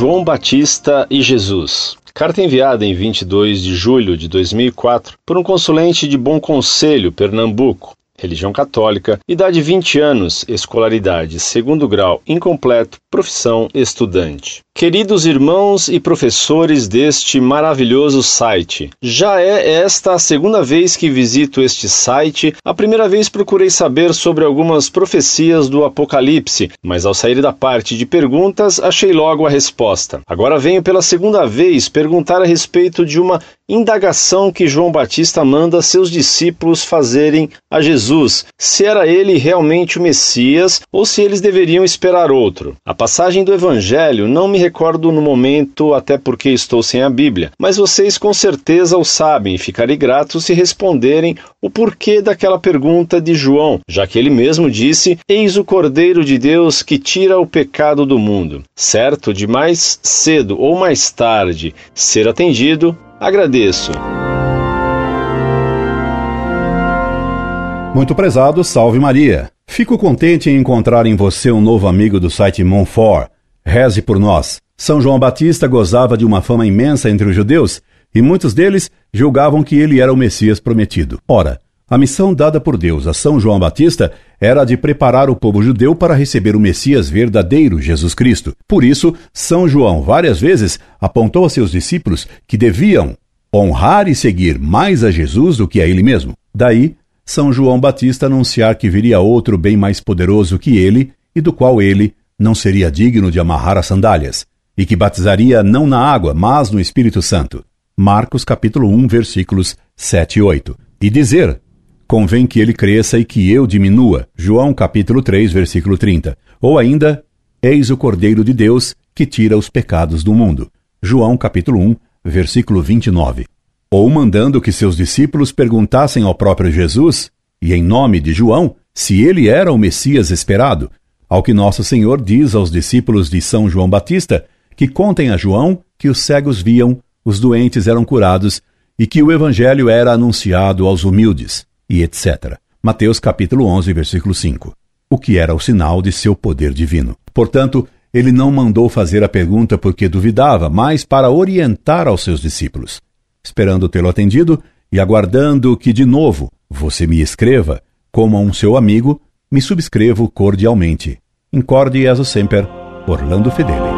João Batista e Jesus. Carta enviada em 22 de julho de 2004 por um consulente de Bom Conselho, Pernambuco, religião católica, idade 20 anos, escolaridade segundo grau incompleto, profissão estudante. Queridos irmãos e professores deste maravilhoso site, já é esta a segunda vez que visito este site. A primeira vez procurei saber sobre algumas profecias do Apocalipse, mas ao sair da parte de perguntas, achei logo a resposta. Agora venho pela segunda vez perguntar a respeito de uma indagação que João Batista manda seus discípulos fazerem a Jesus, se era ele realmente o Messias ou se eles deveriam esperar outro. A passagem do Evangelho não me recordo no momento, até porque estou sem a Bíblia, mas vocês com certeza o sabem e ficarei grato se responderem o porquê daquela pergunta de João, já que ele mesmo disse: Eis o Cordeiro de Deus que tira o pecado do mundo. Certo de mais cedo ou mais tarde ser atendido, Agradeço. Muito prezado, salve Maria. Fico contente em encontrar em você um novo amigo do site Monfort. Reze por nós. São João Batista gozava de uma fama imensa entre os judeus e muitos deles julgavam que ele era o Messias prometido. Ora, a missão dada por Deus a São João Batista era de preparar o povo judeu para receber o Messias verdadeiro, Jesus Cristo. Por isso, São João várias vezes apontou a seus discípulos que deviam honrar e seguir mais a Jesus do que a ele mesmo. Daí, São João Batista anunciar que viria outro bem mais poderoso que ele e do qual ele não seria digno de amarrar as sandálias, e que batizaria não na água, mas no Espírito Santo. Marcos capítulo 1, versículos 7 e 8. E dizer: convém que ele cresça e que eu diminua. João capítulo 3, versículo 30. Ou ainda, eis o Cordeiro de Deus que tira os pecados do mundo. João capítulo 1, versículo 29. Ou mandando que seus discípulos perguntassem ao próprio Jesus, e em nome de João, se ele era o Messias esperado, ao que nosso Senhor diz aos discípulos de São João Batista que contem a João que os cegos viam, os doentes eram curados e que o evangelho era anunciado aos humildes e etc. Mateus capítulo 11, versículo 5. O que era o sinal de seu poder divino. Portanto, ele não mandou fazer a pergunta porque duvidava, mas para orientar aos seus discípulos. Esperando tê-lo atendido e aguardando que de novo você me escreva, como a um seu amigo, me subscrevo cordialmente. Incorde e sempre, Orlando Fedeli.